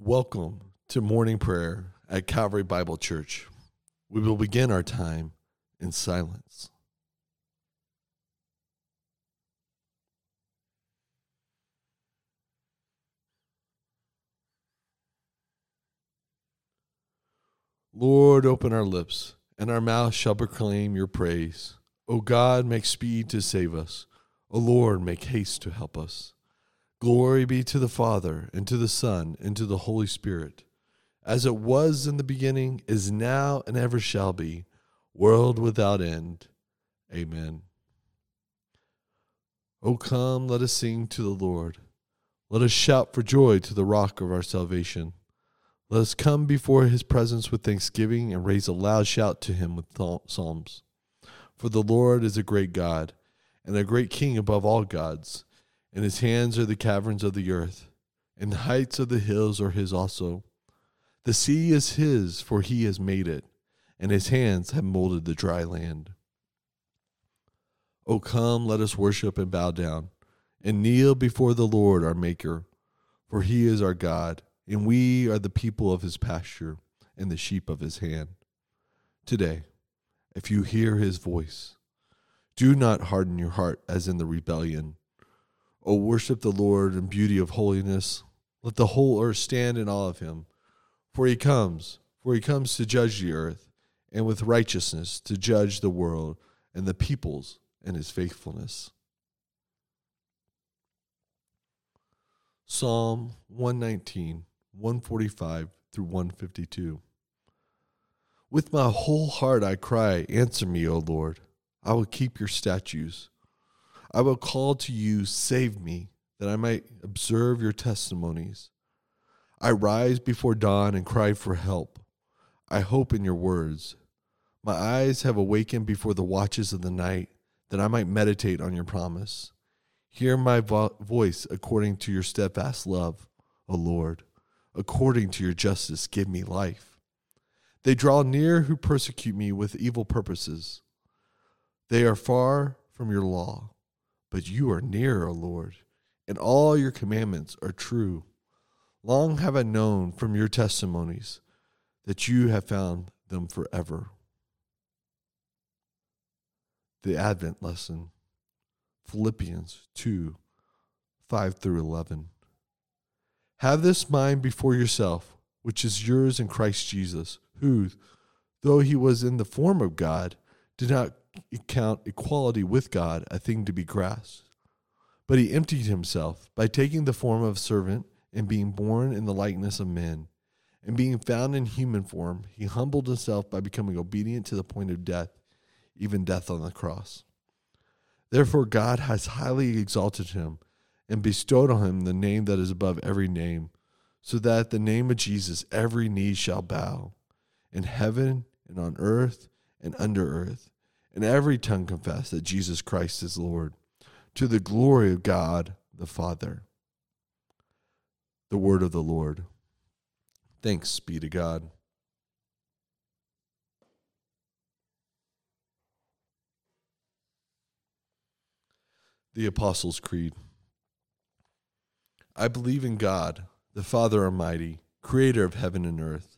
Welcome to morning prayer at Calvary Bible Church. We will begin our time in silence. Lord, open our lips, and our mouth shall proclaim your praise. O God, make speed to save us. O Lord, make haste to help us. Glory be to the Father, and to the Son, and to the Holy Spirit, as it was in the beginning, is now, and ever shall be, world without end. Amen. O come, let us sing to the Lord. Let us shout for joy to the rock of our salvation. Let us come before his presence with thanksgiving and raise a loud shout to him with psalms. For the Lord is a great God and a great King above all gods. In his hands are the caverns of the earth, and the heights of the hills are his also. The sea is his, for he has made it, and his hands have molded the dry land. O come, let us worship and bow down, and kneel before the Lord our Maker, for he is our God and we are the people of his pasture and the sheep of his hand. Today, if you hear his voice, do not harden your heart as in the rebellion. O worship the Lord in beauty of holiness. Let the whole earth stand in awe of him. For he comes, for he comes to judge the earth, and with righteousness to judge the world and the peoples in his faithfulness. Psalm 119 145 through 152. With my whole heart I cry, Answer me, O Lord. I will keep your statutes. I will call to you, Save me, that I might observe your testimonies. I rise before dawn and cry for help. I hope in your words. My eyes have awakened before the watches of the night, that I might meditate on your promise. Hear my vo- voice according to your steadfast love, O Lord according to your justice, give me life. They draw near who persecute me with evil purposes. They are far from your law, but you are near, O Lord, and all your commandments are true. Long have I known from your testimonies that you have found them forever. The Advent lesson, Philippians 2 5 through 11. Have this mind before yourself, which is yours in Christ Jesus, who, though he was in the form of God, did not count equality with God a thing to be grasped. But he emptied himself by taking the form of a servant and being born in the likeness of men. And being found in human form, he humbled himself by becoming obedient to the point of death, even death on the cross. Therefore, God has highly exalted him and bestowed on him the name that is above every name, so that at the name of Jesus every knee shall bow, in heaven and on earth and mm. under earth, and every tongue confess that Jesus Christ is Lord, to the glory of God the Father. The word of the Lord. Thanks be to God. The Apostles' Creed. I believe in God, the Father Almighty, creator of heaven and earth.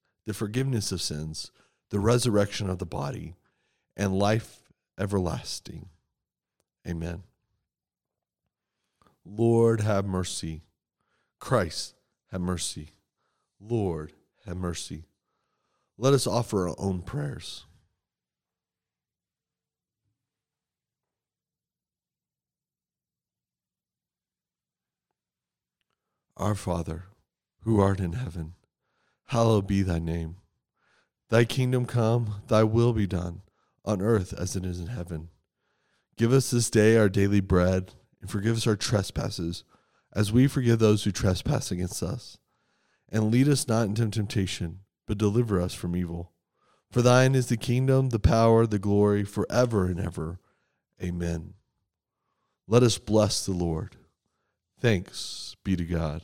the forgiveness of sins, the resurrection of the body, and life everlasting. Amen. Lord, have mercy. Christ, have mercy. Lord, have mercy. Let us offer our own prayers. Our Father, who art in heaven, hallowed be thy name. Thy kingdom come, thy will be done, on earth as it is in heaven. Give us this day our daily bread, and forgive us our trespasses, as we forgive those who trespass against us. and lead us not into temptation, but deliver us from evil. For thine is the kingdom, the power, the glory, forever and ever. Amen. Let us bless the Lord. Thanks be to God.